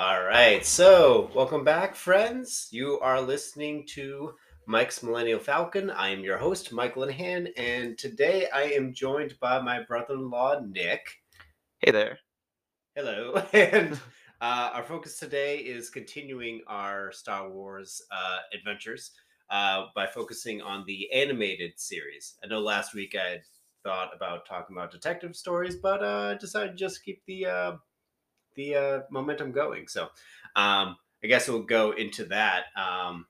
All right, so welcome back, friends. You are listening to Mike's Millennial Falcon. I am your host, Mike Linehan, and today I am joined by my brother in law, Nick. Hey there. Hello. And uh, our focus today is continuing our Star Wars uh, adventures uh, by focusing on the animated series. I know last week I thought about talking about detective stories, but uh, I decided to just keep the uh, the uh, momentum going. So um, I guess we'll go into that. Um,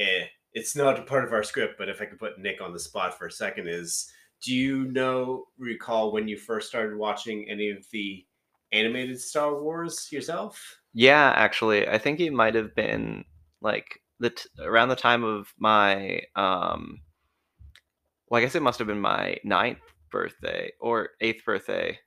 eh, it's not a part of our script, but if I could put Nick on the spot for a second, is do you know recall when you first started watching any of the animated Star Wars yourself? Yeah, actually, I think it might have been like the t- around the time of my um well, I guess it must have been my ninth birthday or eighth birthday.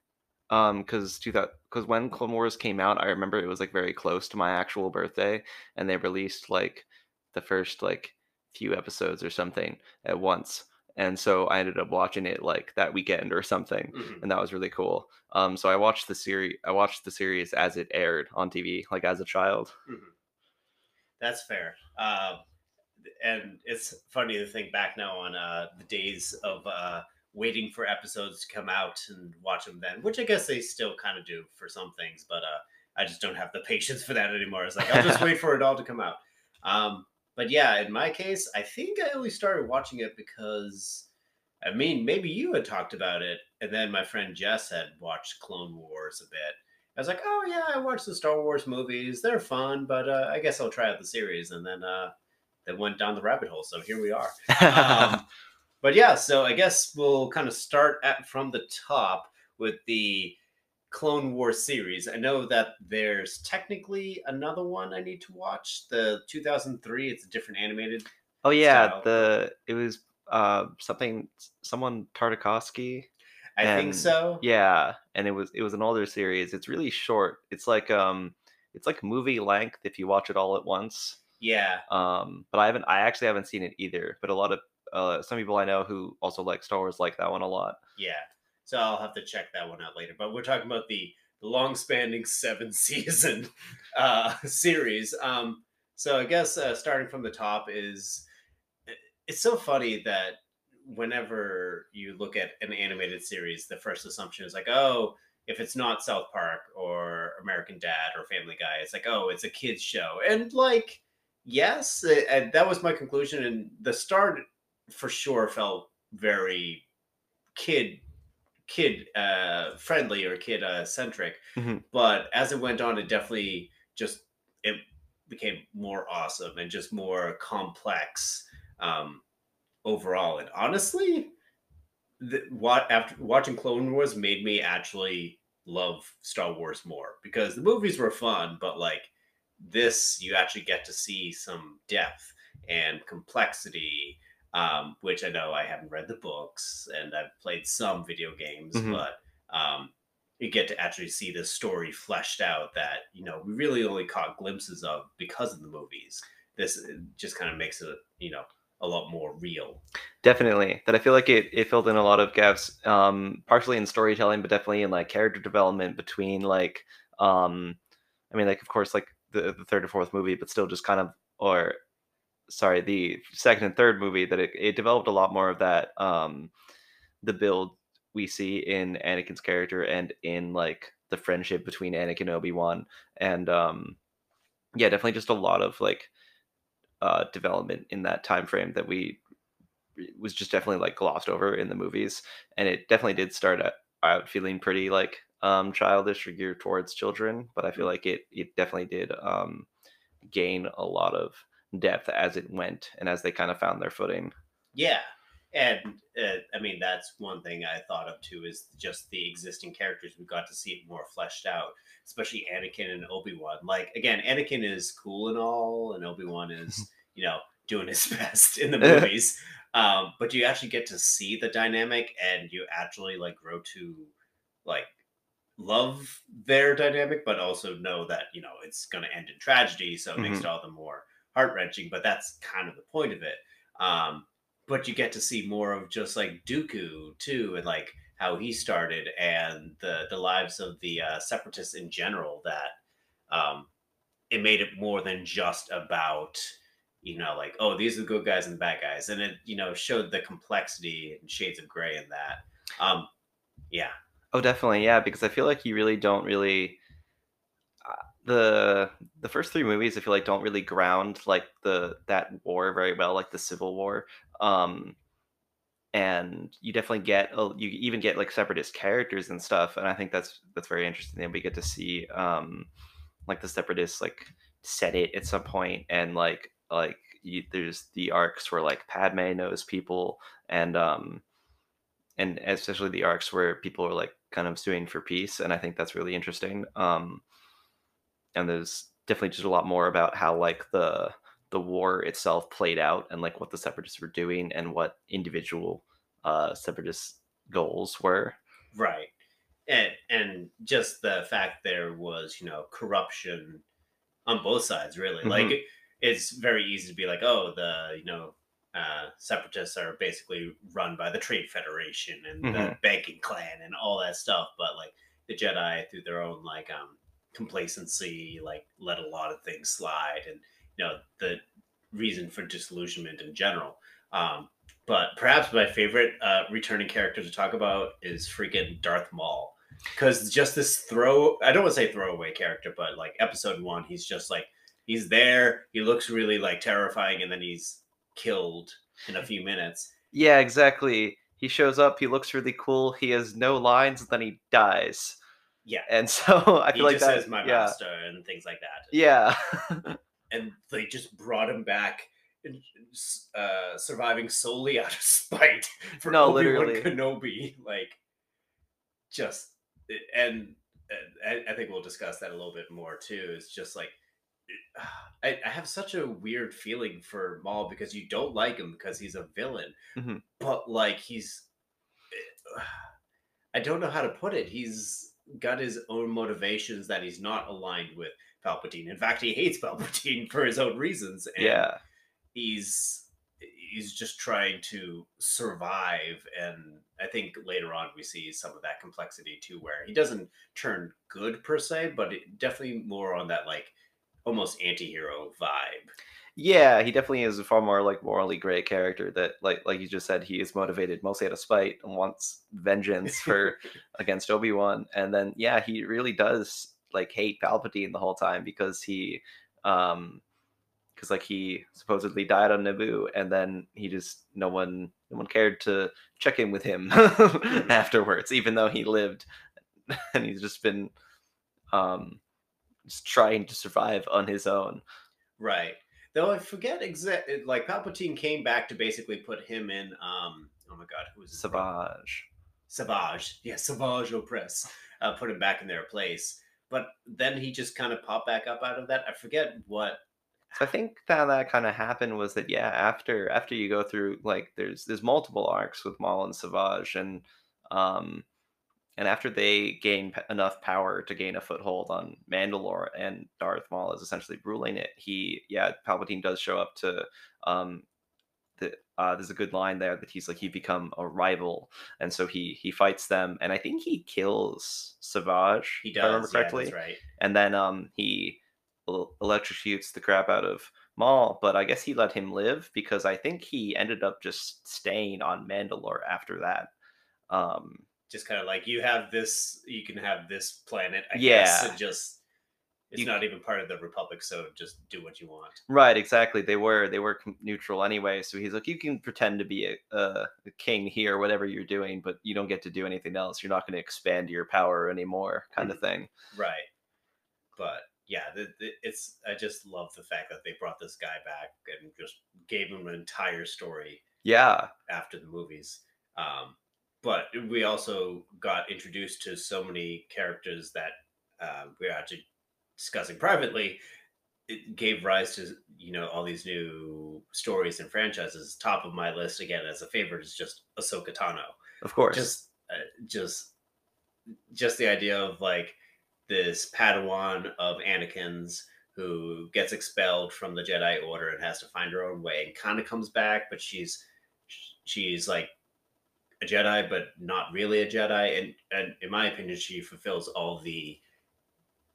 Um, because two because when Clone Wars came out, I remember it was like very close to my actual birthday, and they released like the first like few episodes or something at once. And so I ended up watching it like that weekend or something, Mhm. and that was really cool. Um, so I watched the series. I watched the series as it aired on TV, like as a child. Mhm. That's fair. Uh, and it's funny to think back now on uh, the days of uh, waiting for episodes to come out and watch them then, which I guess they still kind of do for some things, but uh, I just don't have the patience for that anymore. It's like I'll just wait for it all to come out. Um, but yeah, in my case, I think I only started watching it because, I mean, maybe you had talked about it, and then my friend Jess had watched Clone Wars a bit. I was like, oh yeah, I watched the Star Wars movies. They're fun, but uh, I guess I'll try out the series. And then uh, then went down the rabbit hole. So here we are. Um, but yeah, so I guess we'll kind of start at from the top with the Clone Wars series. I know that there's technically another one I need to watch. The 2003. It's a different animated. oh yeah, style. the it was uh something someone Tartakovsky. I think so. Yeah, and it was it was an older series. It's really short. It's like um it's like movie length if you watch it all at once. Yeah. Um, but I haven't. I actually haven't seen it either. But a lot of uh, some people I know who also like Star Wars like that one a lot. Yeah. So I'll have to check that one out later. But we're talking about the, the long spanning seven season uh, series. Um, so I guess uh, starting from the top is it's so funny that whenever you look at an animated series, the first assumption is like, oh, if it's not South Park or American Dad or Family Guy, it's like, oh, it's a kids show. And like, yes, uh, and that was my conclusion. And the start for sure felt very kid kid uh friendly or kid uh centric Mhm. but as it went on it definitely just it became more awesome and just more complex um overall and honestly the, what after watching clone wars made me actually love star wars more because the movies were fun but like this you actually get to see some depth and complexity um, which I know I haven't read the books and I've played some video games, Mhm. but um, you get to actually see the story fleshed out that you know we really only caught glimpses of because of the movies. This uh, just kind of makes it you know a lot more real. Definitely. That I feel like it, it filled in a lot of gaps, um, partially in storytelling, but definitely in like character development between like um I mean like of course like the, the third or fourth movie, but still just kind of or sorry, the second and third movie that it, it developed a lot more of that um the build we see in Anakin's character and in like the friendship between Anakin and Obi-Wan. And um yeah, definitely just a lot of like uh development in that time frame that we was just definitely like glossed over in the movies and it definitely did start out, feeling pretty like um childish or geared towards children but i feel like it it definitely did um gain a lot of depth as it went and as they kind of found their footing Yeah, and uh, I mean that's one thing I thought of too is just the existing characters. We got to see it more fleshed out, especially Anakin and Obi Wan. Like again, Anakin is cool and all, and Obi Wan is you know doing his best in the movies. Um, but you actually get to see the dynamic, and you actually like grow to like love their dynamic, but also know that you know it's going to end in tragedy, so it makes Mhm. it all the more heart wrenching. But that's kind of the point of it. Um, but you get to see more of just like Dooku too, and like how he started, and the the lives of the uh, separatists in general. That um, it made it more than just about you know like oh these are the good guys and the bad guys, and it you know showed the complexity and shades of gray in that. Um, yeah, Oh, definitely, yeah. Because I feel like you really don't really the the first three movies. I feel like don't really ground like the that war very well, like the Civil War. Um, and you definitely get you even get like separatist characters and stuff, and I think that's that's very interesting. And we get to see um, like the separatists like set it at some point, and like like you, there's the arcs where like Padme knows people, and um, and especially the arcs where people are like kind of suing for peace and i think that's really interesting um and there's definitely just a lot more about how like the the war itself played out and like what the separatists were doing and what individual uh separatist goals were right. And and just the fact there was you know corruption on both sides really like Mhm. it, it's very easy to be like oh the you know uh, separatists are basically run by the trade federation and the Mhm. banking clan and all that stuff but like the jedi through their own like um complacency like let a lot of things slide and you know the reason for disillusionment in general um but perhaps my favorite uh, returning character to talk about is freaking Darth Maul. Because just this throw, I don't want to say throwaway character, but like episode one, he's just like, he's there. He looks really like terrifying, and then he's killed in a few minutes. yeah exactly he shows up he looks really cool he has no lines and then he dies Yeah. and so i he feel like just that says, my yeah master, and things like that. yeah And they just brought him back. Uh, surviving solely out of spite for No, Obi-Wan literally. Kenobi, like just and, and I, I think we'll discuss that a little bit more too. It's just like I, I have such a weird feeling for Maul because you don't like him because he's a villain, Mhm. but like he's I don't know how to put it. He's got his own motivations that he's not aligned with Palpatine. In fact, he hates Palpatine for his own reasons. And yeah he's he's just trying to survive and i think later on we see some of that complexity too where he doesn't turn good per se but it, definitely more on that like almost anti-hero vibe Yeah, he definitely is a far more like morally gray character that like like you just said, he is motivated mostly out of spite and wants vengeance for against Obi-Wan. And then yeah, he really does like hate Palpatine the whole time because he um because like he supposedly died on Naboo and then he just no one no one cared to check in with him afterwards, even though he lived and he's just been um just trying to survive on his own. right though i forget exactly like palpatine came back to basically put him in um oh my god who was? Savage. Savage. Yeah, Savage Opress. Uh, put him back in their place. But then he just kind of popped back up out of that. I forget what. So I think that that kind of happened was that yeah, after after you go through like there's there's multiple arcs with Maul and Savage and um and after they gain p- enough power to gain a foothold on Mandalore and Darth Maul is essentially ruling it, he yeah Palpatine does show up to um the, uh, there's a good line there that he's like he become a rival and so he he fights them and I think he kills Savage He if I remember does. Yeah, correctly that's right. and then um he electrocutes the crap out of Maul, but I guess he let him live because I think he ended up just staying on Mandalore after that. Um, Just kind of like you have this, you can have this planet. I guess, Yeah. and just it's You- not even part of the Republic, so just do what you want. right, exactly. They were they were neutral anyway, so he's like, you can pretend to be a, a, a king here, whatever you're doing, but you don't get to do anything else. You're not going to expand your power anymore, kind of thing. Right. But yeah, the, the, it's I just love the fact that they brought this guy back and just gave him an entire story Yeah, after the movies. Um, but we also got introduced to so many characters that um, we're actually discussing privately it gave rise to you know all these new stories and franchises. Top of my list again as a favorite is just Ahsoka Tano. Of course. Just uh, just just the idea of like this Padawan of Anakin's who gets expelled from the Jedi Order and has to find her own way and kind of comes back, but she's she's like a Jedi, but not really a Jedi. And, and in my opinion, she fulfills all the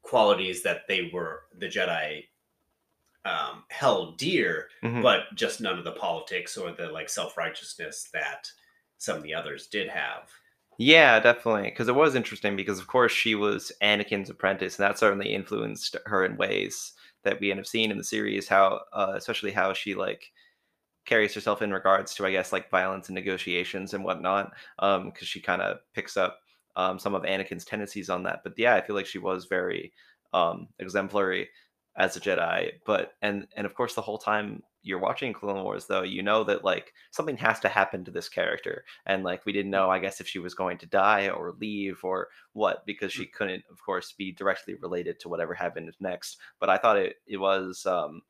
qualities that they were the Jedi um, held dear, Mhm. but just none of the politics or the like self righteousness that some of the others did have. Yeah, definitely. Because it was interesting because, of course, she was Anakin's apprentice, and that certainly influenced her in ways that we end up seeing in the series. How, uh, especially how she like carries herself in regards to, I guess, like violence and negotiations and whatnot. Um, because she kind of picks up um some of Anakin's tendencies on that. But yeah, I feel like she was very um exemplary as a Jedi. But and and of course, the whole time you're watching Clone Wars, though, you know that like something has to happen to this character and like we didn't know i guess if she was going to die or leave or what because she couldn't of course be directly related to whatever happened next but i thought it, it was um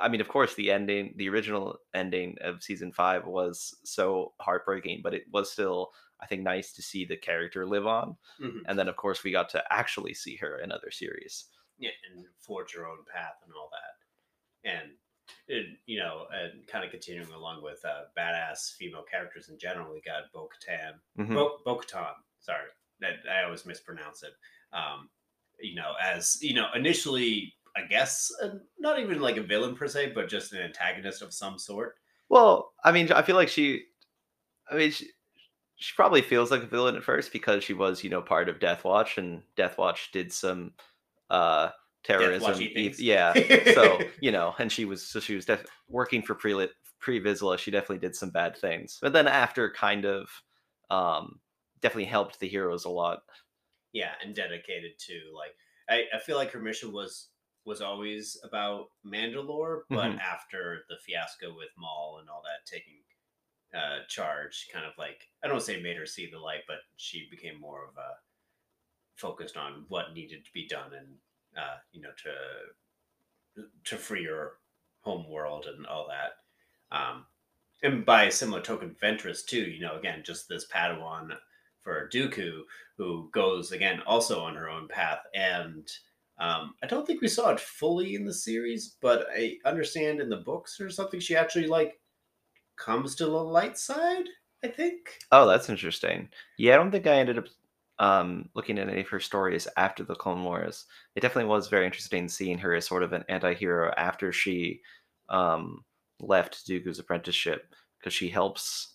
i mean of course the ending the original ending of season five was so heartbreaking but it was still i think nice to see the character live on Mhm. and then of course we got to actually see her in other series Yeah, and forge your own path and all that. And it, you know, and kind of continuing along with uh, badass female characters in general, we got Bo Katan, Mhm. Bo Katan. Sorry, that I always mispronounce it. Um, you know, as you know, initially, I guess uh, not even like a villain per se, but just an antagonist of some sort. Well, I mean, I feel like she, I mean, she, she probably feels like a villain at first because she was, you know, part of Death Watch, and Death Watch did some uh terrorism. Yeah. So you know, and she was so she was def- working for pre pre Vizsla. She definitely did some bad things, but then after, kind of, um, definitely helped the heroes a lot. yeah and dedicated to like I, I feel like her mission was was always about mandalore but Mhm. after the fiasco with maul and all that taking uh charge kind of like i don't say made her see the light but she became more of a focused on what needed to be done and uh you know to to free her home world and all that um and by a similar token ventress too you know again just this padawan for dooku who goes again also on her own path and um, i don't think we saw it fully in the series but i understand in the books or something she actually like comes to the light side i think Oh, that's interesting. Yeah, I don't think I ended up um, looking at any of her stories after the Clone Wars. It definitely was very interesting seeing her as sort of an anti-hero after she um, left Dooku's apprenticeship because she helps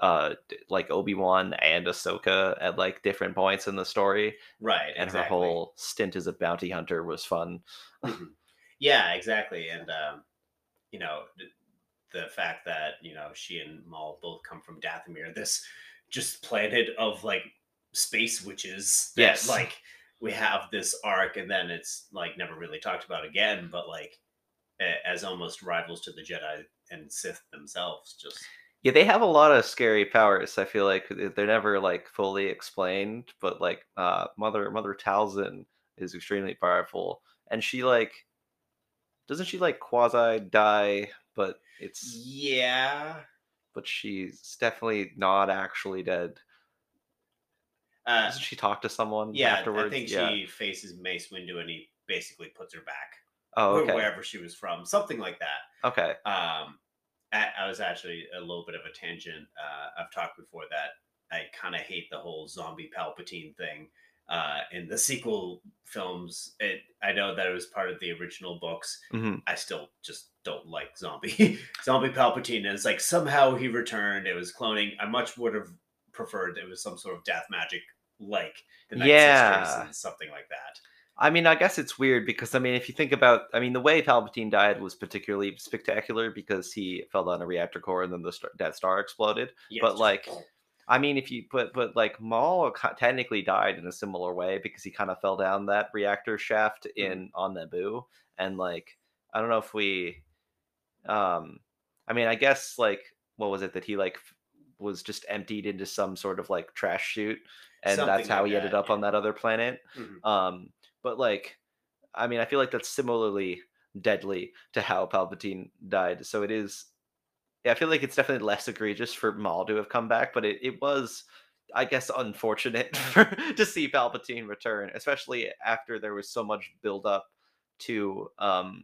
uh, like Obi-Wan and Ahsoka at like different points in the story, right and exactly. her whole stint as a bounty hunter was fun. Mhm. yeah exactly and um, you know the fact that you know she and maul both come from dathomir this just planet of like space witches that Yes. like we have this arc and then it's like never really talked about again but like as almost rivals to the jedi and sith themselves just Yeah, they have a lot of scary powers. I feel like they're never like fully explained, but like uh Mother Mother Talzin is extremely powerful. And she like doesn't she like quasi die, but it's yeah but she's definitely not actually dead. uh, Doesn't she talk to someone yeah afterwards? i think yeah. she faces mace windu and he basically puts her back Oh, okay. wherever she was from something like that Okay. um I, was actually a little bit of a tangent uh i've talked before that i kind of hate the whole zombie palpatine thing uh in the sequel films. It i know that it was part of the original books. Hmm i still just don't like zombie zombie palpatine. And it's like somehow he returned. It was cloning. I much would have preferred it was some sort of death magic like the Night Yeah. Sisters and something like that I mean, I guess it's weird because I mean, if you think about, I mean, the way Palpatine died was particularly spectacular because he fell down a reactor core and then the star- Death Star exploded. Yeah, But, like, I mean, if you but but like Maul technically died in a similar way because he kind of fell down that reactor shaft in on Naboo, and like I don't know if we, um, I mean, I guess like what was it that he like was just emptied into some sort of like trash chute, and Something that's how like he ended that, up on that other planet. Mhm. Um, but like I mean, I feel like that's similarly deadly to how Palpatine died. So it is. Yeah, I feel like it's definitely less egregious for Maul to have come back, but it, it was, I guess, unfortunate for, to see Palpatine return, especially after there was so much build up to um,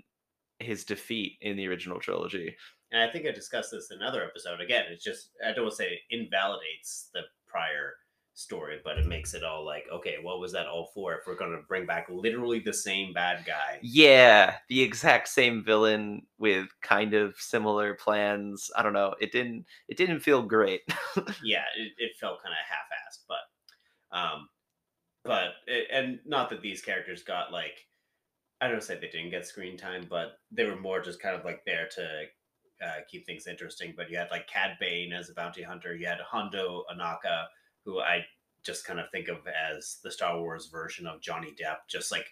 his defeat in the original trilogy. And I think I discussed this in another episode. Again, it's just I don't want to say it invalidates the prior story, but it makes it all like, okay, what was that all for? If we're gonna bring back literally the same bad guy. Yeah, the exact same villain with kind of similar plans. I don't know. It didn't it didn't feel great. yeah, it, it felt kind of half-assed, but um but it, and not that these characters got like I don't say they didn't get screen time, but they were more just kind of like there to uh, keep things interesting. But you had like Cad Bane as a bounty hunter. You had Hondo Ohnaka, who I just kind of think of as the Star Wars version of Johnny Depp, just like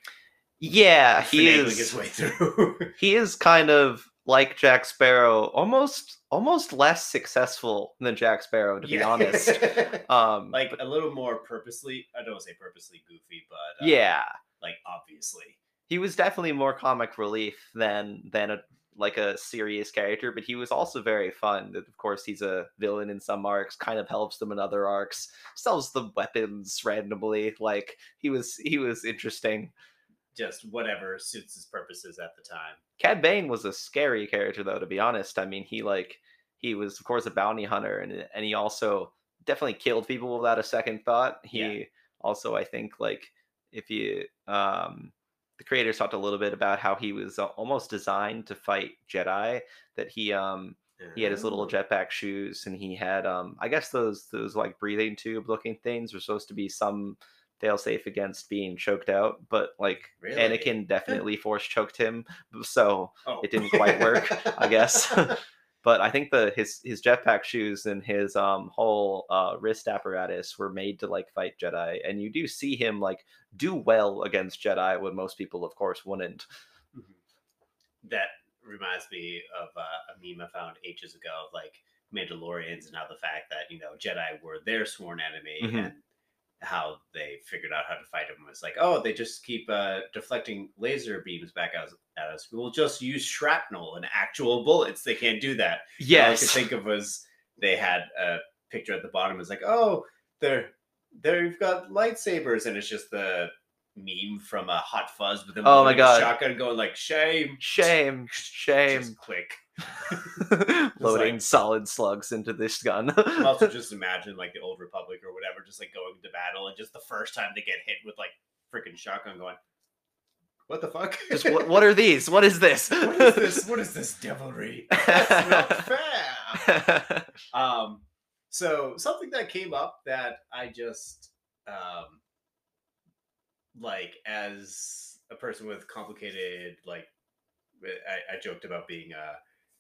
yeah, he is his way through. he is kind of like Jack Sparrow, almost almost less successful than Jack Sparrow, to be honest. Um, like a little more purposely. I don't say purposely goofy, but uh, yeah, like obviously. he was definitely more comic relief than than a like a serious character, but he was also very fun. That Of course, he's a villain in some arcs, kind of helps them in other arcs, sells them weapons randomly. Like he was he was interesting. Just whatever suits his purposes at the time. Cad Bane was a scary character though, to be honest. I mean, he like he was of course a bounty hunter and and he also definitely killed people without a second thought. He Yeah. also I think like if you um the creators talked a little bit about how he was uh, almost designed to fight Jedi that he um he had his little Oh. jetpack shoes and he had um i guess those those like breathing tube looking things were supposed to be some failsafe against being choked out but like Really? anakin definitely force choked him so Oh. it didn't quite work, I guess. but i think the his his jetpack shoes and his um whole uh wrist apparatus were made to like fight jedi and you do see him like do well against jedi when most people of course wouldn't Mhm. that reminds me of uh, a meme I found ages ago of like Mandalorians and how the fact that you know Jedi were their sworn enemy Mhm. and how they figured out how to fight them was like, oh, they just keep uh, deflecting laser beams back at us, at us. We'll just use shrapnel and actual bullets. They can't do that. All I could think of was they had a picture at the bottom. It's like, oh, they're they've got lightsabers, and it's just the meme from a Hot Fuzz with them Oh my God. shotgun, going like, shame, shame shame just click. loading like- solid slugs into this gun also just imagine like the old Republic or whatever, just like going to battle, and just the first time they get hit with like freaking shotgun, going, what the fuck? just what, what are these what is this what is this? What is this devilry? That's not fair. Um, so something that came up that I just um like as a person with complicated like I, I joked about being a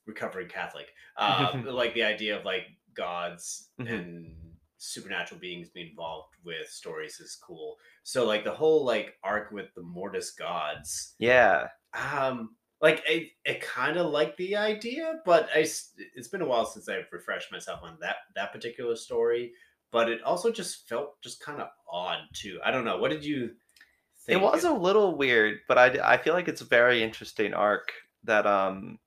recovering Catholic. Um, like the idea of like gods Mhm. and supernatural beings being involved with stories is cool. So like the whole like arc with the Mortis gods yeah um like I, I kind of like the idea but I it's been a while since i've refreshed myself on that that particular story but it also just felt just kind of odd too i don't know what did you It was a little weird, but I, I feel like it's a very interesting arc that um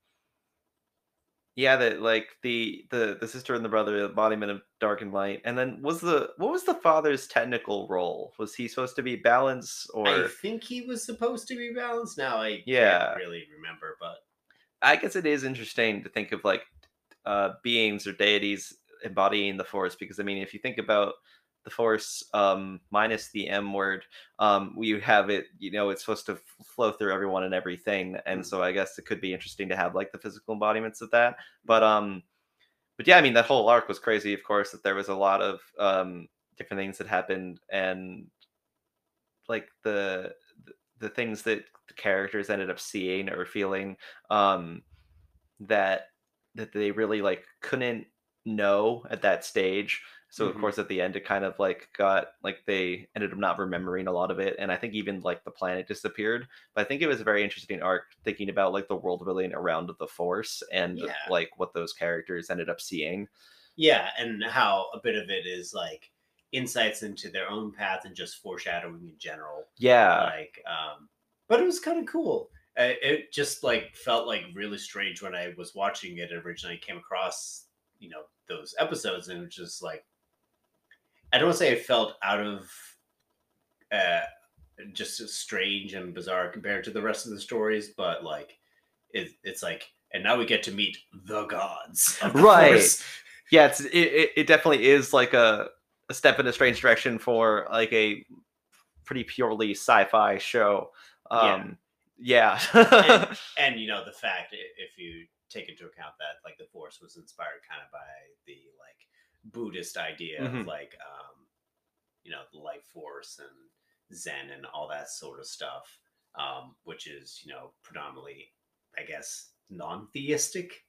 yeah that like the the the sister and the brother the embodiment of dark and light and then was the what was the father's technical role was he supposed to be balance or i think he was supposed to be balanced now i Yeah. can't really remember but I guess it is interesting to think of like uh, beings or deities embodying the force because I mean, if you think about the force um, minus the M word, um, you have it. You know, it's supposed to flow through everyone and everything, and Mhm. so I guess it could be interesting to have like the physical embodiments of that. But um, but yeah, I mean, that whole arc was crazy. Of course, that there was a lot of um different things that happened and like the the, the things that the characters ended up seeing or feeling um that that they really like couldn't know at that stage so of Mhm. course at the end it kind of like got like they ended up not remembering a lot of it and i think even like the planet disappeared but i think it was a very interesting arc thinking about like the world building around the force and Yeah. like what those characters ended up seeing yeah and how a bit of it is like insights into their own path and just foreshadowing in general yeah like um but it was kind of cool. It just like felt like really strange when I was watching it originally. Came across you know those episodes, and it was just like I don't want to say it felt out of uh, just strange and bizarre compared to the rest of the stories, but like it, it's like, and now we get to meet the gods, the Right. Force. yeah, it's it, it, it definitely is like a, a step in a strange direction for like a pretty purely sci-fi show. Yeah. Um, yeah. and, and you know the fact if you take into account that like the force was inspired kind of by the like buddhist idea Mhm. of like um you know the life force and zen and all that sort of stuff um which is you know predominantly i guess non-theistic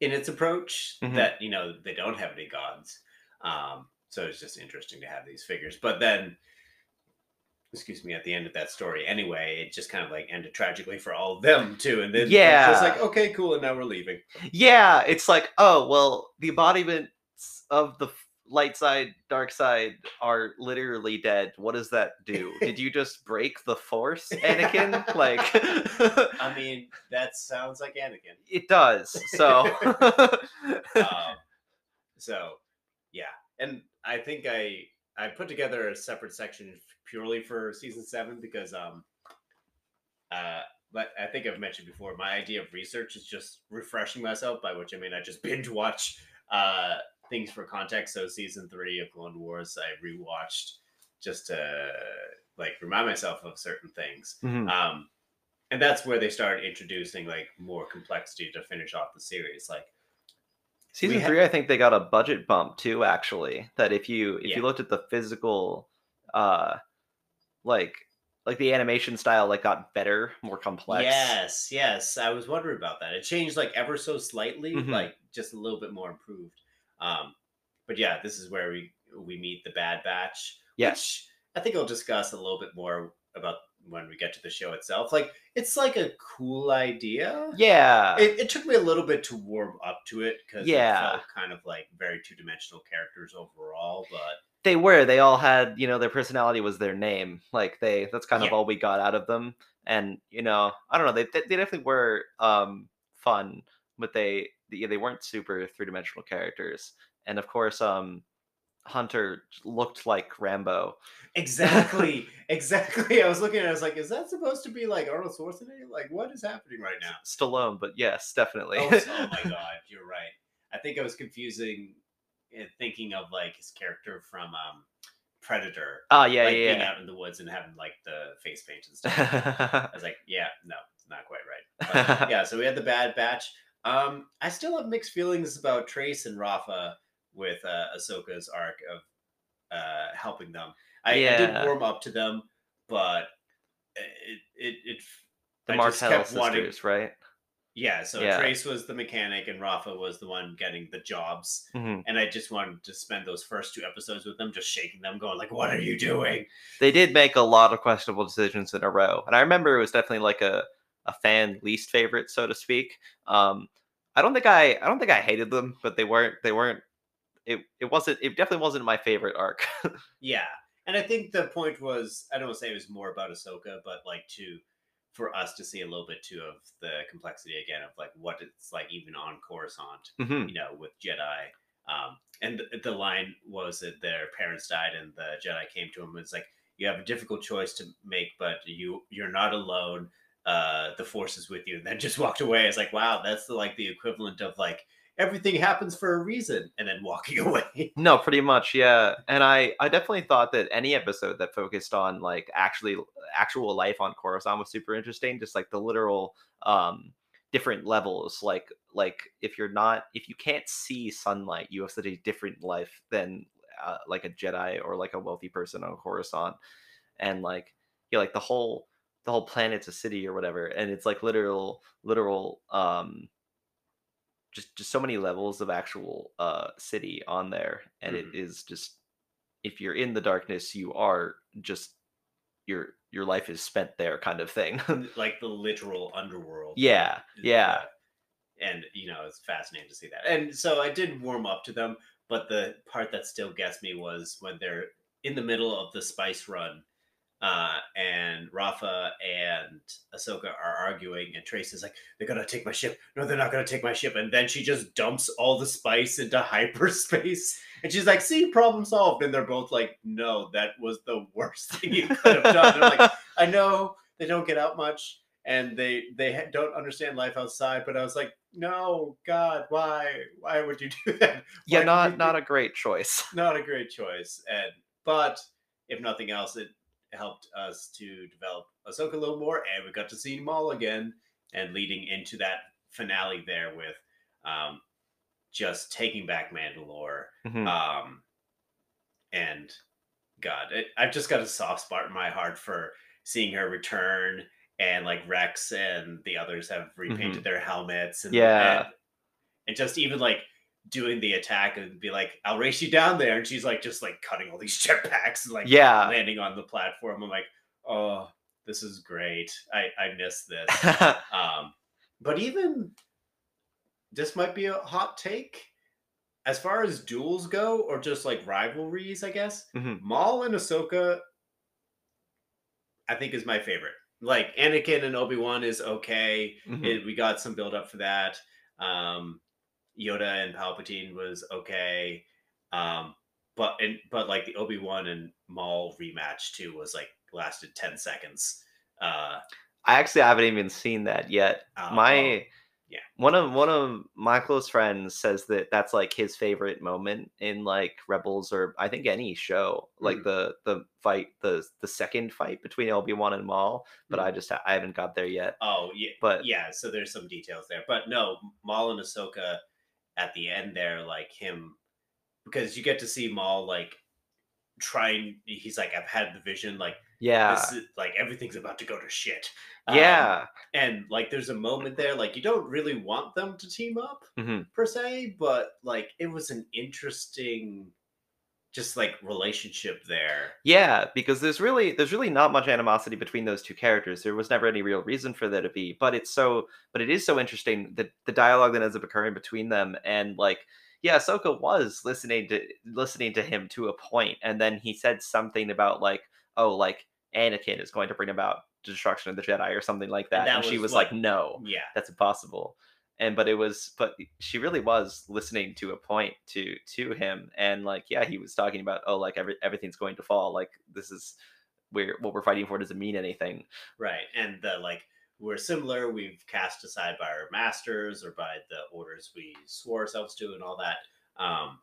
in its approach Mhm. that you know they don't have any gods um so it's just interesting to have these figures but then excuse me, at the end of that story anyway, it just kind of like ended tragically for all of them too. And then yeah. it's just like, okay, cool, and now we're leaving. yeah, it's like, oh well, the embodiments of the light side, dark side are literally dead. What does that do? Did you just break the force, Anakin? like I mean, that sounds like Anakin. it does. So Um, so yeah, and I think I I put together a separate section purely for season seven because um uh but I think I've mentioned before my idea of research is just refreshing myself by which I mean I just binge watch uh things for context so season three of Clone Wars I rewatched just to like remind myself of certain things Mhm. um and that's where they started introducing like more complexity to finish off the series like Season ha- three, I think they got a budget bump too. Actually, that if you if Yeah. you looked at the physical, uh, like like the animation style, like got better, more complex. Yes, yes. I was wondering about that. It changed like ever so slightly, Mhm. like just a little bit more improved. Um, but yeah, this is where we we meet the Bad Batch. Yes. Which I think I'll discuss a little bit more about when we get to the show itself. Like it's like a cool idea. Yeah. It, it took me a little bit to warm up to it because Yeah. it felt kind of like very two dimensional characters overall. But they were. They all had, you know, their personality was their name. Like they, that's kind of all we got out of them. And you know, I don't know. They they they definitely were um fun, but they they, they weren't super three dimensional characters. And of course, um, Hunter looked like Rambo. exactly, exactly. I was looking at it, I was like, is that supposed to be like Arnold Schwarzenegger? Like, what is happening right now? Stallone, but yes, definitely. Oh, oh my god, you're right. I think I was confusing thinking of like his character from um Predator. oh yeah, like being yeah. out in the woods and having like the face paint and stuff. I was like, yeah, no, not quite right. But, yeah, so we had the Bad Batch. Um, I still have mixed feelings about Trace and Rafa with uh, Ahsoka's arc of uh, helping them. I, I did warm up to them, but it it, it the I just Martez kept sisters, wanting- right? yeah. So Yeah. Trace was the mechanic, and Rafa was the one getting the jobs. Mhm. And I just wanted to spend those first two episodes with them, just shaking them, going like, "What are you doing?" They did make a lot of questionable decisions in a row, and I remember it was definitely like a a fan least favorite, so to speak. Um, I don't think I I don't think I hated them, but they weren't they weren't. It, it wasn't it definitely wasn't my favorite arc. Yeah, and I think the point was I don't want to say it was more about Ahsoka, but like to for us to see a little bit too of the complexity again of like what it's like even on Coruscant, Mhm. you know, with Jedi. Um, and the, the line was that their parents died, and the Jedi came to him and it's like you have a difficult choice to make, but you you're not alone. Uh, the forces with you, and then just walked away. It's like wow, that's the, like the equivalent of like everything happens for a reason, and then walking away. No, pretty much, yeah. And I I definitely thought that any episode that focused on like actually actual life on Coruscant was super interesting. Just like the literal um different levels. Like like if you're not if you can't see sunlight, you have such a different life than uh, like a Jedi or like a wealthy person on Coruscant. And like yeah, like the whole the whole planet's a city or whatever, and it's like literal literal um just just so many levels of actual uh city on there and it Mhm. is just if you're in the darkness you are just your your life is spent there kind of thing like the literal underworld. Yeah, yeah. and you know, it's fascinating to see that. And so I did warm up to them, but the part that still gets me was when they're in the middle of the spice run, uh, and Rafa and Ahsoka are arguing, and Trace is like, "They're gonna take my ship. No, they're not gonna take my ship." And then she just dumps all the spice into hyperspace, and she's like, "See, problem solved." And they're both like, "No, that was the worst thing you could have done." They're like, "I know they don't get out much, and they they don't understand life outside," but I was like, "No, God, why? Why would you do that?" Yeah, Why not not a great choice. not a great choice. And but if nothing else, it helped us to develop Ahsoka a little more, and we got to see Maul again, and leading into that finale there with um, just taking back Mandalore. Mhm. Um, and God, it, I've just got a soft spot in my heart for seeing her return. And like Rex and the others have repainted their helmets, and Yeah. and, and just even like doing the attack and be like, "I'll race you down there," and she's like just like cutting all these jetpacks and like yeah. landing on the platform. I'm like, "Oh, this is great. I I miss this." Um, but even this might be a hot take. As far as duels go, or just like rivalries, I guess Mhm. Maul and Ahsoka, I think is my favorite. Like Anakin and Obi Wan is okay. Mhm. It, we got some build up for that. Um, Yoda and Palpatine was okay. Um, but and but like the Obi Wan and Maul rematch too was like lasted ten seconds. Uh, I actually haven't even seen that yet. uh, my yeah. one of one of my close friends says that that's like his favorite moment in like Rebels or I think any show, like Mm. the the fight, the the second fight between Obi Wan and Maul. But Mm. I just I haven't got there yet. Oh yeah, But yeah. So there's some details there, but no, Maul and Ahsoka at the end there, like him, because you get to see Maul like trying. He's like, I've had the vision, like yeah, this is like everything's about to go to shit. Um, yeah, and like there's a moment there, like you don't really want them to team up Mhm. per se, but like it was an interesting, just like relationship there. yeah. Because there's really there's really not much animosity between those two characters. There was never any real reason for there to be. But it's so but it is so interesting that the dialogue that ends up occurring between them and like yeah, Ahsoka was listening to listening to him to a point, and then he said something about like, oh, like Anakin is going to bring about destruction of the Jedi or something like that, And and, that she was like, no, Yeah, that's impossible. And but it was, but she really was listening to a point to to him, and like, yeah, he was talking about, oh, like every everything's going to fall, like this is we're what we're fighting for doesn't mean anything. right. And the like we're similar. We've cast aside by our masters or by the orders we swore ourselves to, and all that. Um,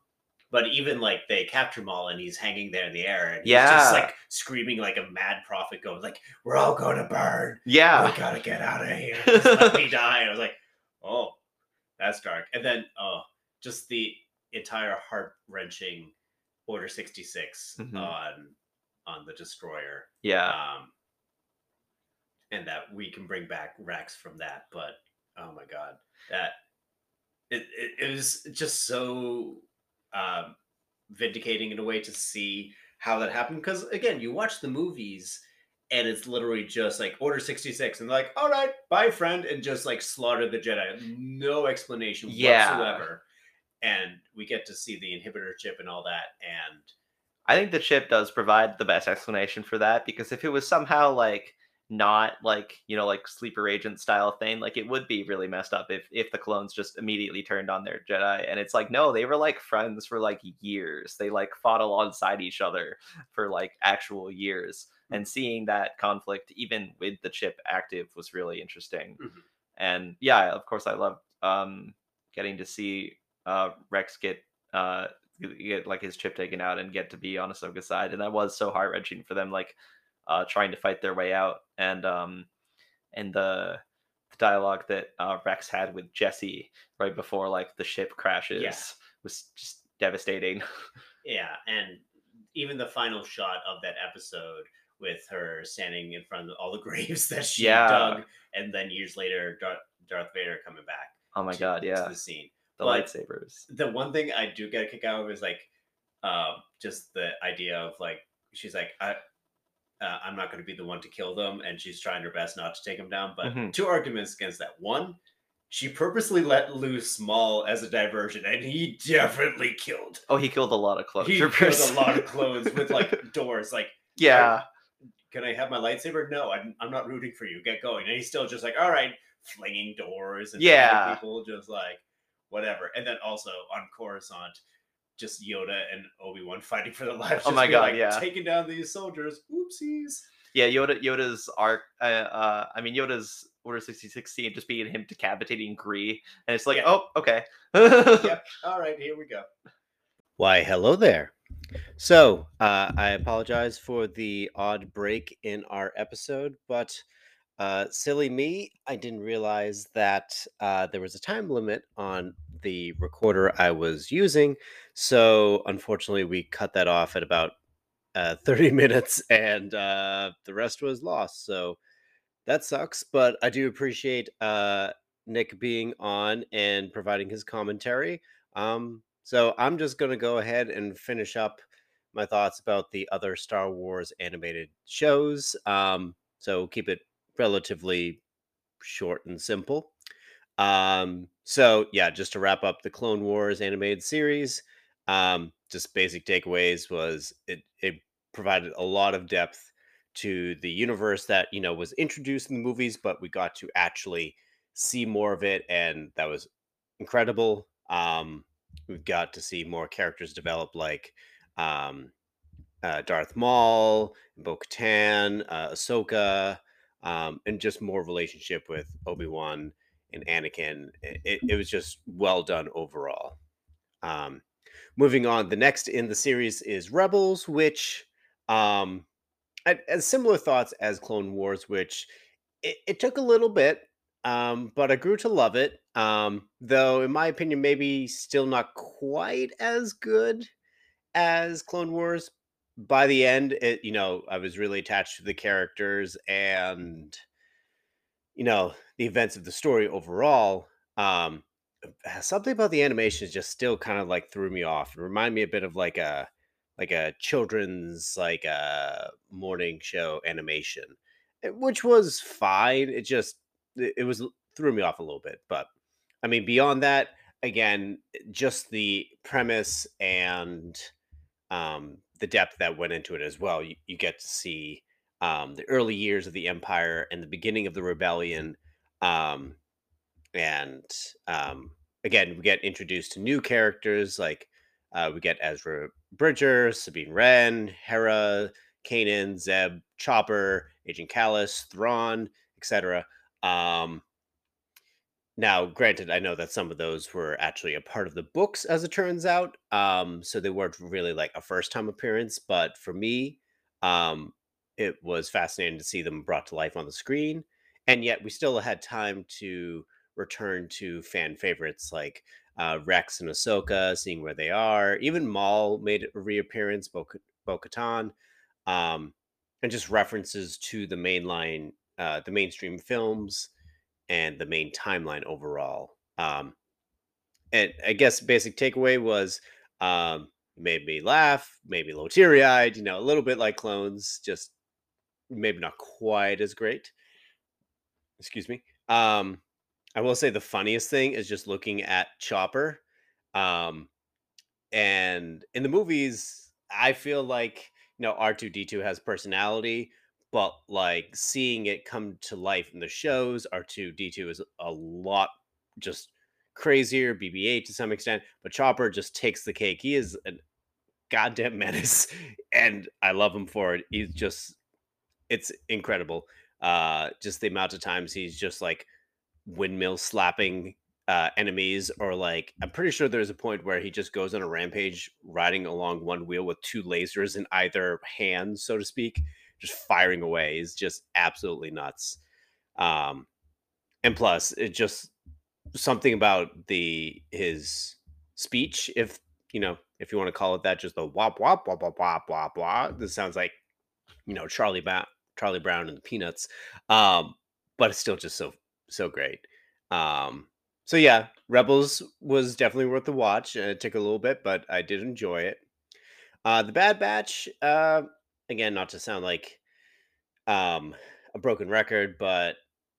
but even like they capture Maul and he's hanging there in the air, and he's just Yeah. like screaming like a mad prophet, going like, "We're all going to burn." Yeah, we gotta get out of here. Just let me die. I was like, oh, that's dark. And then, oh, just the entire heart wrenching Order 66 Mhm. on on the destroyer. yeah, Um, and that we can bring back Rex from that. But oh my god, that it, it, it was just so um, vindicating in a way to see how that happened. Because again, you watch the movies and it's literally just like Order 66 and they're like, all right, bye, friend, and just like slaughter the Jedi. No explanation Yeah. whatsoever. And we get to see the inhibitor chip and all that. And I think the chip does provide the best explanation for that because if it was somehow like not like you know like sleeper agent style thing like it would be really messed up if if the clones just immediately turned on their jedi and it's like no they were like friends for like years they like fought alongside each other for like actual years and seeing that conflict even with the chip active was really interesting Mhm. and yeah of course i loved um getting to see uh rex get uh get like his chip taken out and get to be on Ahsoka's side, and that was so heart wrenching for them, like uh, trying to fight their way out, and um, and the, the dialogue that uh, Rex had with Jesse right before like the ship crashes was just devastating. Yeah, and even the final shot of that episode with her standing in front of all the graves that she Yeah. dug, and then years later, Darth, Darth Vader coming back. oh my to- god, yeah, the scene. the but- lightsabers. The one thing I do get a kick out of is like, um, just the idea of like, she's like, I. Uh, I'm not going to be the one to kill them, and she's trying her best not to take them down. But Mhm. two arguments against that. One, she purposely let loose Maul as a diversion, and he definitely killed Oh, he killed a lot of clone he killed a lot of clones with like doors. Like, yeah, can I have my lightsaber? No, I'm, I'm not rooting for you. Get going. And he's still just like, all right, flinging doors and Yeah. people just like whatever. And then also on Coruscant, just Yoda and Obi Wan fighting for their lives. Oh my God, like, yeah. taking down these soldiers. Oopsies. Yeah, Yoda Yoda's arc. Uh, uh, I mean Yoda's Order sixty sixteen just being him decapitating Gree, and it's like, Yeah. oh, okay. Yep. All right, here we go. Why, hello there. So, uh, I apologize for the odd break in our episode, but uh, silly me, I didn't realize that uh, there was a time limit on the recorder I was using. So, unfortunately, we cut that off at about uh, 30 minutes and uh, the rest was lost. So, that sucks, but I do appreciate uh, Nick being on and providing his commentary. Um, so I'm just going to go ahead and finish up my thoughts about the other Star Wars animated shows. Um, so keep it relatively short and simple. Um, so yeah, just to wrap up the Clone Wars animated series, um, just basic takeaways was it it provided a lot of depth to the universe that you know was introduced in the movies, but we got to actually see more of it, and that was incredible. Um, we got to see more characters develop, like um, uh, Darth Maul, Bo Katan, uh, Ahsoka, um, and just more relationship with Obi Wan and Anakin. It, it, it was just well done overall. Um, moving on, the next in the series is Rebels, which um, had, had similar thoughts as Clone Wars, which it, it took a little bit, um, but I grew to love it. Um, though, in my opinion, maybe still not quite as good as Clone Wars. By the end, it you know I was really attached to the characters and you know the events of the story overall. Um, uh, something about the animation just still kind of like threw me off. It reminded me a bit of like a like a children's like a morning show animation, eh, which was fine. It just it, was threw me off a little bit, but I mean beyond that, again, just the premise and um, the depth that went into it as well. You, you get to see um, the early years of the empire and the beginning of the rebellion. Um, and um, again, we get introduced to new characters like uh, we get Ezra Bridger, Sabine Wren, Hera, Kanan, Zeb, Chopper, Agent Kallus, Thrawn, etc. Um, now, granted, I know that some of those were actually a part of the books, as it turns out. Um, so they weren't really like a first time appearance. But for me, um, it was fascinating to see them brought to life on the screen. And yet, we still had time to return to fan favorites like uh, Rex and Ahsoka, seeing where they are. Even Maul made a reappearance, Bo Katan, um, and just references to the mainline, uh, the mainstream films and the main timeline overall. Um, and I guess basic takeaway was um, made me laugh, made me a little teary eyed, you know, a little bit like clones, just maybe not quite as great. Excuse me. Um, I will say the funniest thing is just looking at Chopper. Um, and in the movies, I feel like, you know, R2D2 has personality, but like seeing it come to life in the shows, R2D2 is a lot just crazier, BB 8 to some extent, but Chopper just takes the cake. He is a goddamn menace, and I love him for it. He's just, it's incredible. Uh, just the amount of times he's just like windmill slapping uh, enemies, or like I'm pretty sure there's a point where he just goes on a rampage, riding along one wheel with two lasers in either hand, so to speak, just firing away. Is just absolutely nuts. Um, and plus, it just something about the his speech, if you know, if you want to call it that, just the wop wop wop wop wop wop wop. This sounds like you know Charlie ba- Charlie Brown and the Peanuts, um, but it's still just so so great. Um, so yeah, Rebels was definitely worth the watch. It took a little bit, but I did enjoy it. Uh, the Bad Batch, uh, again, not to sound like um, a broken record, but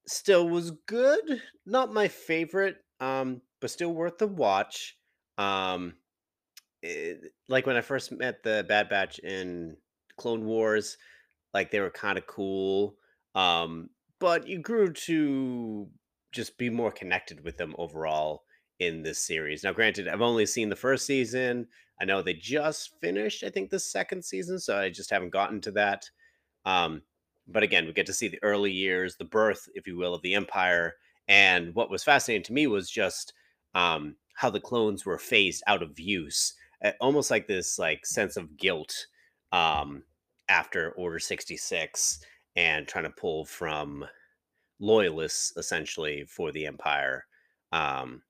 still was good. Not my favorite, um, but still worth the watch. Um, it- like when I first met the Bad Batch in Clone Wars, like they were kind of cool. Um, but you grew to just be more connected with them overall in this series. Now, granted, I've only seen the first season. I know they just finished, I think, the second season, so I just haven't gotten to that. Um, but again, we get to see the early years, the birth, if you will, of the Empire. And what was fascinating to me was just um, how the clones were phased out of use, almost like this like sense of guilt um, after Order sixty six, and trying to pull from loyalists essentially for the Empire. Um,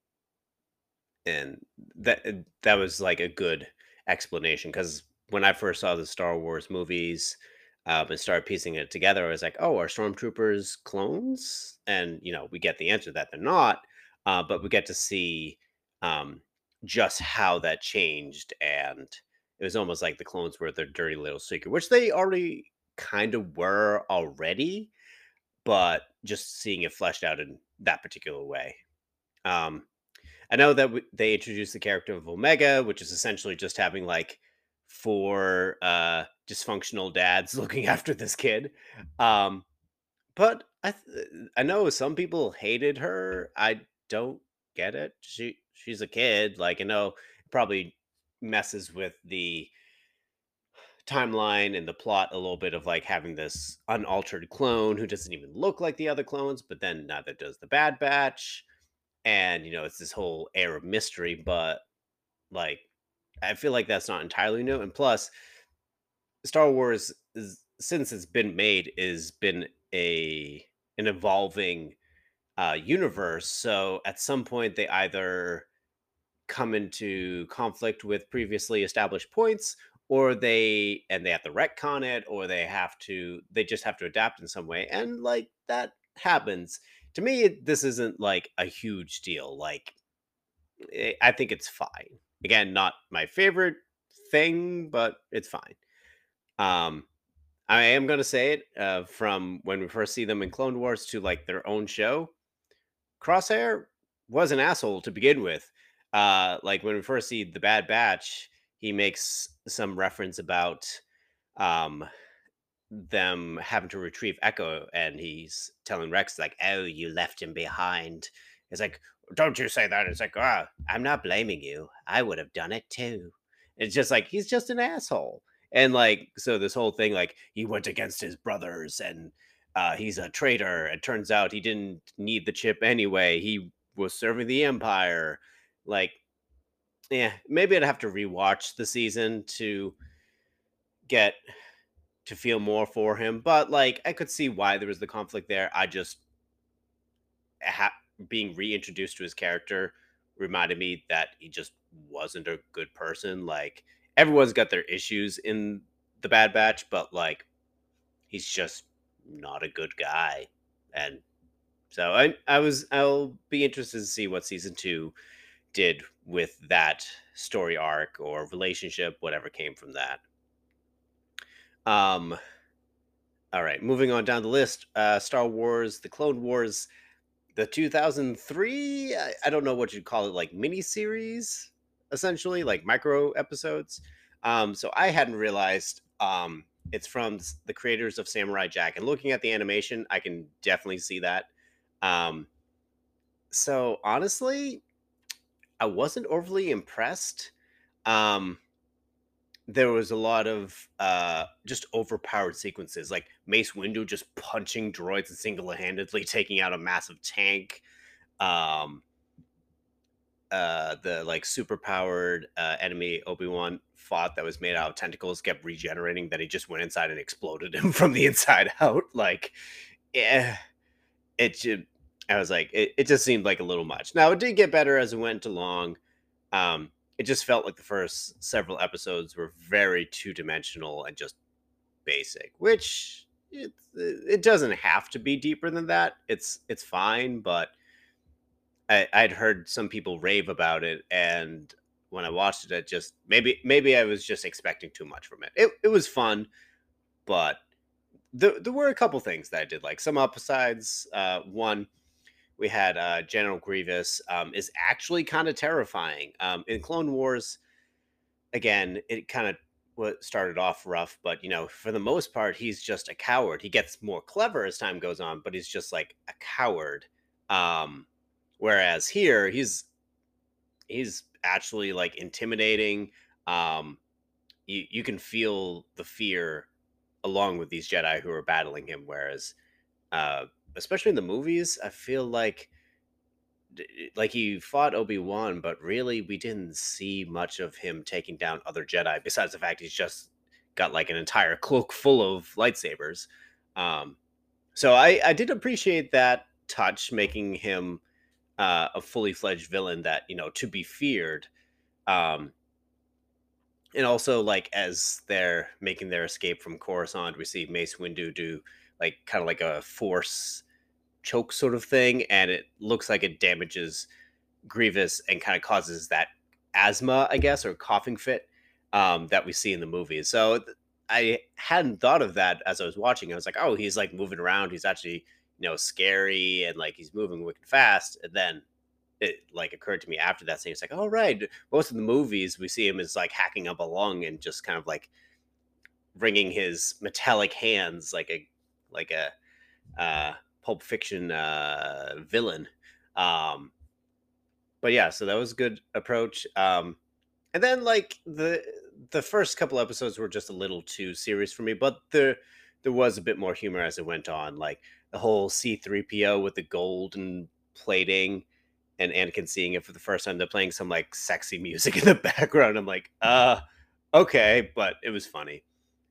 and that that was like a good explanation because when I first saw the Star Wars movies um, and started piecing it together, I was like, "Oh, are stormtroopers clones?" And you know, we get the answer that they're not, uh, but we get to see um, just how that changed, and it was almost like the clones were their dirty little secret, which they already kind of were already, but just seeing it fleshed out in that particular way. Um, I know that they introduced the character of Omega, which is essentially just having like four uh, dysfunctional dads looking after this kid. Um, but I th- I know some people hated her. I don't get it. She she's a kid. Like I know probably messes with the timeline and the plot a little bit of like having this unaltered clone who doesn't even look like the other clones, but then neither does the Bad Batch and you know it's this whole air of mystery but like i feel like that's not entirely new and plus star wars is since it's been made is been a an evolving uh universe. So at some point they either come into conflict with previously established points or they and they have to retcon it or they have to they just have to adapt in some way and like that happens. To me this isn't like a huge deal. Like eh, i think it's fine. Again not my favorite thing but it's fine um i am going to say it uh, from when we first see them in clone wars to like their own show crosshair was an asshole to begin with uh like when we first see the bad batch he makes some reference about um them having to retrieve Echo, and he's telling Rex like, "Oh, you left him behind." It's like, "Don't you say that?" It's like, "Ah, I'm not blaming you. I would have done it too." It's just like he's just an asshole, and like so this whole thing, like he went against his brothers, and uh, he's a traitor. It turns out he didn't need the chip anyway. He was serving the Empire. Like, yeah, maybe I'd have to rewatch the season to get to feel more for him. But like, I could see why there was the conflict there. I just ha- being reintroduced to his character reminded me that he just wasn't a good person. Like, everyone's got their issues in the Bad Batch, but like, he's just not a good guy. And so I, I was, I'll be interested to see what season two did with that story arc or relationship, whatever came from that. Um, all right, moving on down the list. Uh, Star Wars: The Clone Wars, the 2003. I, I don't know what you'd call it, like mini series, essentially, like micro episodes. Um, so I hadn't realized um, it's from the creators of Samurai Jack, and looking at the animation, I can definitely see that. Um, so honestly, I wasn't overly impressed. Um, there was a lot of uh just overpowered sequences like mace windu just punching droids and single-handedly taking out a massive tank um uh the like super powered uh enemy obi-wan fought that was made out of tentacles kept regenerating that he just went inside and exploded him from the inside out like yeah it just i was like it, it just seemed like a little much. Now it did get better as it went along um it just felt like the first several episodes were very two-dimensional and just basic which it, it doesn't have to be deeper than that it's it's fine but I, i'd heard some people rave about it and when i watched it it just maybe maybe i was just expecting too much from it it, it was fun but there, there were a couple things that i did like some upsides uh one we had uh, General Grievous um, is actually kind of terrifying. Um, in Clone Wars, again, it kind of started off rough, but you know, for the most part, he's just a coward. He gets more clever as time goes on, but he's just like a coward. Um, whereas here, he's he's actually like intimidating. Um, you you can feel the fear along with these Jedi who are battling him. Whereas, uh, especially in the movies, I feel like like he fought Obi Wan, but really we didn't see much of him taking down other Jedi. Besides the fact he's just got like an entire cloak full of lightsabers. Um, so I I did appreciate that touch, making him uh, a fully fledged villain that you know to be feared. Um, and also like as they're making their escape from Coruscant, we see Mace Windu do like kind of like a force choke sort of thing, and it looks like it damages Grievous and kind of causes that asthma, I guess, or coughing fit um, that we see in the movies. So I hadn't thought of that as I was watching. I was like, oh, he's like moving around. He's actually you know scary and like he's moving wicked fast. And then it like occurred to me after that saying it's like, oh right, most of the movies we see him as like hacking up a lung and just kind of like wringing his metallic hands like a like a uh Pulp Fiction uh, villain. Um, but yeah, so that was a good approach. Um, and then like the the first couple episodes were just a little too serious for me, but there there was a bit more humor as it went on. Like the whole C3PO with the golden plating and Anakin seeing it for the first time. They're playing some like sexy music in the background. I'm like, uh, okay, but it was funny.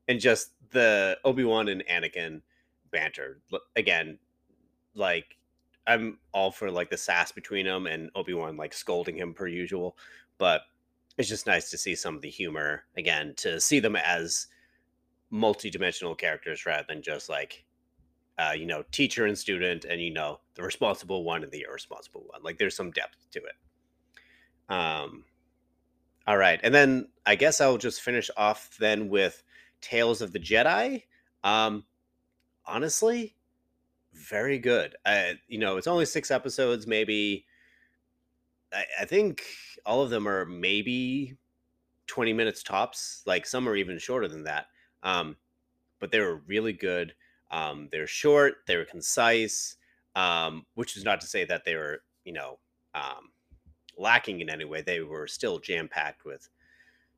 And just the Obi-Wan and Anakin banter. Again, like I'm all for like the sass between them and Obi Wan like scolding him per usual, but it's just nice to see some of the humor again to see them as multi-dimensional characters rather than just like uh, you know teacher and student and you know the responsible one and the irresponsible one like there's some depth to it um all right and then i guess i'll just finish off then with tales of the jedi um honestly very good. Uh, you know, it's only six episodes, maybe. I, I think all of them are maybe 20 minutes tops. Like some are even shorter than that. Um, but they were really good. Um, they're short, they were concise, um, which is not to say that they were, you know, um, lacking in any way. They were still jam packed with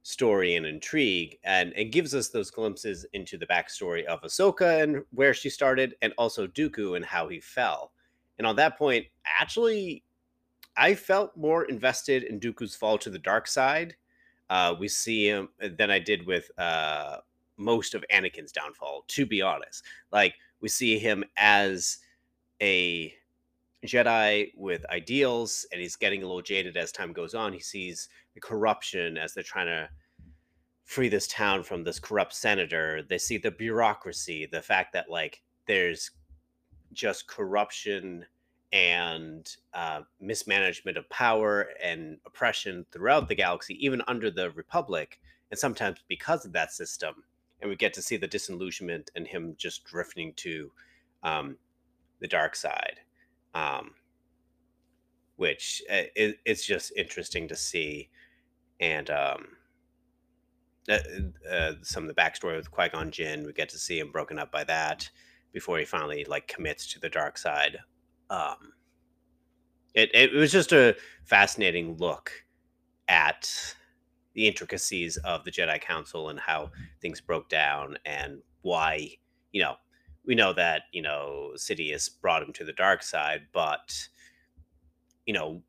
story and intrigue, and it gives us those glimpses into the backstory of Ahsoka and where she started, and also Dooku and how he fell. And on that point, actually, I felt more invested in Dooku's fall to the dark side. Uh, we see him uh, than I did with uh, most of Anakin's downfall. To be honest, like we see him as a Jedi with ideals, and he's getting a little jaded as time goes on. He sees the corruption as they're trying to free this town from this corrupt senator. They see the bureaucracy, the fact that like there's just corruption and uh, mismanagement of power and oppression throughout the galaxy, even under the Republic, and sometimes because of that system. And we get to see the disillusionment and him just drifting to um, the dark side, um, which uh, it, it's just interesting to see and um, uh, uh, some of the backstory with Qui Gon Jinn. We get to see him broken up by that before he finally like commits to the dark side. Um, it it was just a fascinating look at the intricacies of the Jedi Council and how things broke down and why you know we know that you know Sidious brought him to the dark side, but you know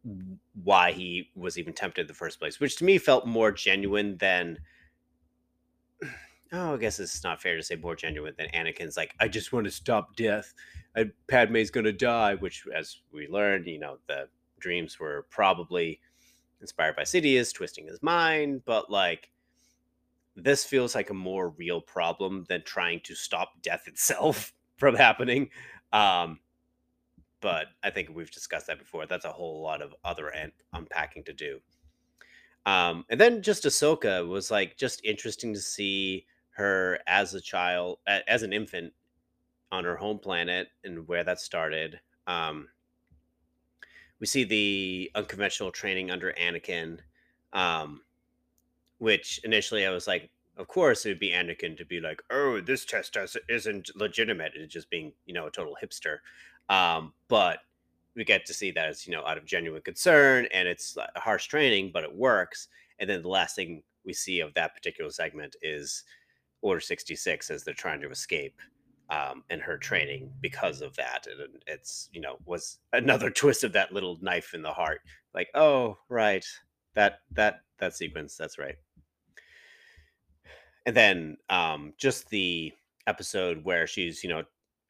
why he was even tempted in the first place, which to me felt more genuine than. Oh, I guess it's not fair to say more genuine than Anakin's. Like, I just want to stop death. I, Padme's gonna die, which, as we learned, you know, the dreams were probably inspired by Sidious twisting his mind, but like, this feels like a more real problem than trying to stop death itself from happening. Um, but I think we've discussed that before. That's a whole lot of other un- unpacking to do. Um, and then just Ahsoka was like just interesting to see her as a child, as an infant on her home planet and where that started. Um, we see the unconventional training under Anakin, um, which initially I was like, of course, it would be Anakin to be like, "Oh, this test isn't legitimate," It's just being, you know, a total hipster. Um, but we get to see that it's, you know, out of genuine concern and it's harsh training, but it works. And then the last thing we see of that particular segment is Order 66 as they're trying to escape um, and her training because of that. And it's, you know, was another twist of that little knife in the heart. Like, oh, right. That, that, that sequence. That's right. And then um, just the episode where she's, you know,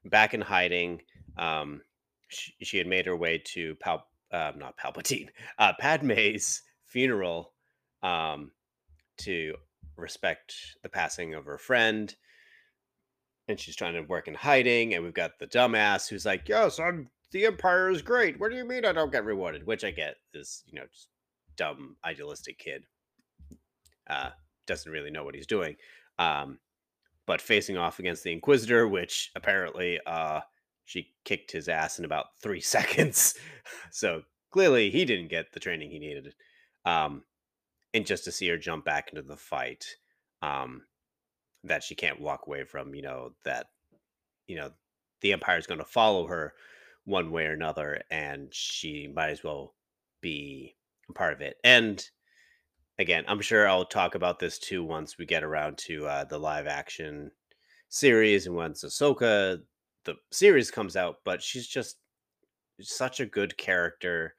back in hiding. Um, she, she had made her way to Pal, uh, not Palpatine, uh, Padme's funeral um, to respect the passing of her friend. And she's trying to work in hiding. And we've got the dumbass who's like, Yes, I'm the Empire is great. What do you mean I don't get rewarded? Which I get is, you know, just dumb, idealistic kid. Uh, doesn't really know what he's doing. Um, but facing off against the Inquisitor, which apparently uh, she kicked his ass in about three seconds. so clearly he didn't get the training he needed. Um, and just to see her jump back into the fight, um, that she can't walk away from, you know, that, you know, the Empire is going to follow her one way or another, and she might as well be a part of it. And again, I'm sure I'll talk about this too once we get around to uh, the live action series and once Ahsoka the series comes out. But she's just such a good character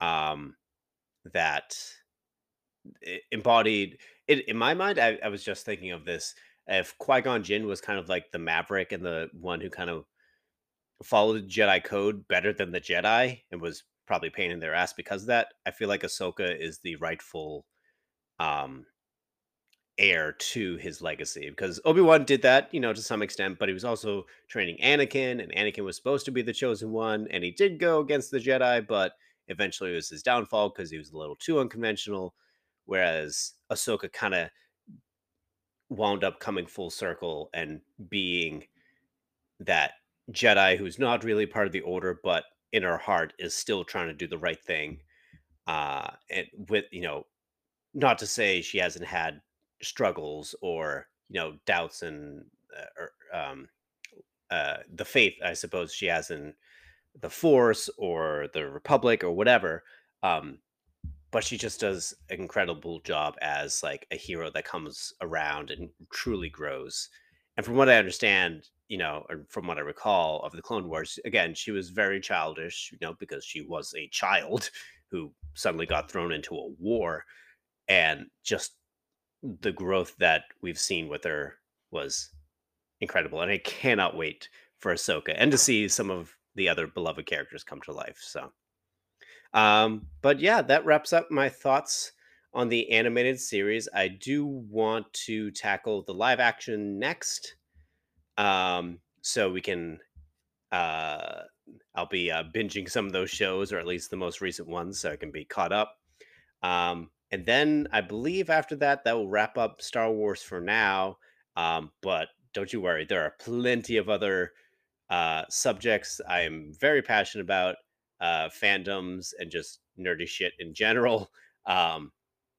um, that it embodied it in my mind. I, I was just thinking of this. If Qui Gon Jinn was kind of like the Maverick and the one who kind of followed Jedi code better than the Jedi and was probably pain in their ass because of that, I feel like Ahsoka is the rightful um heir to his legacy because Obi-Wan did that, you know, to some extent, but he was also training Anakin and Anakin was supposed to be the chosen one and he did go against the Jedi, but eventually it was his downfall because he was a little too unconventional whereas Ahsoka kind of wound up coming full circle and being that Jedi who's not really part of the order but in her heart is still trying to do the right thing uh and with you know not to say she hasn't had struggles or you know doubts and uh, um, uh, the faith I suppose she has in the Force or the Republic or whatever. Um, but she just does an incredible job as like a hero that comes around and truly grows. And from what I understand, you know, or from what I recall of the Clone Wars, again, she was very childish, you know, because she was a child who suddenly got thrown into a war and just the growth that we've seen with her was incredible, and I cannot wait for Ahsoka and to see some of the other beloved characters come to life. So, um, but yeah, that wraps up my thoughts on the animated series. I do want to tackle the live action next, um, so we can. Uh, I'll be uh, binging some of those shows, or at least the most recent ones, so I can be caught up. Um, and then I believe after that, that will wrap up Star Wars for now. Um, but don't you worry, there are plenty of other uh, subjects I am very passionate about, uh, fandoms, and just nerdy shit in general. Um,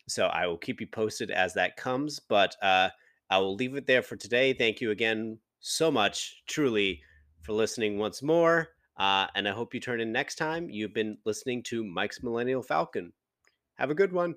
so I will keep you posted as that comes. But uh, I will leave it there for today. Thank you again so much, truly, for listening once more. Uh, and I hope you turn in next time. You've been listening to Mike's Millennial Falcon. Have a good one.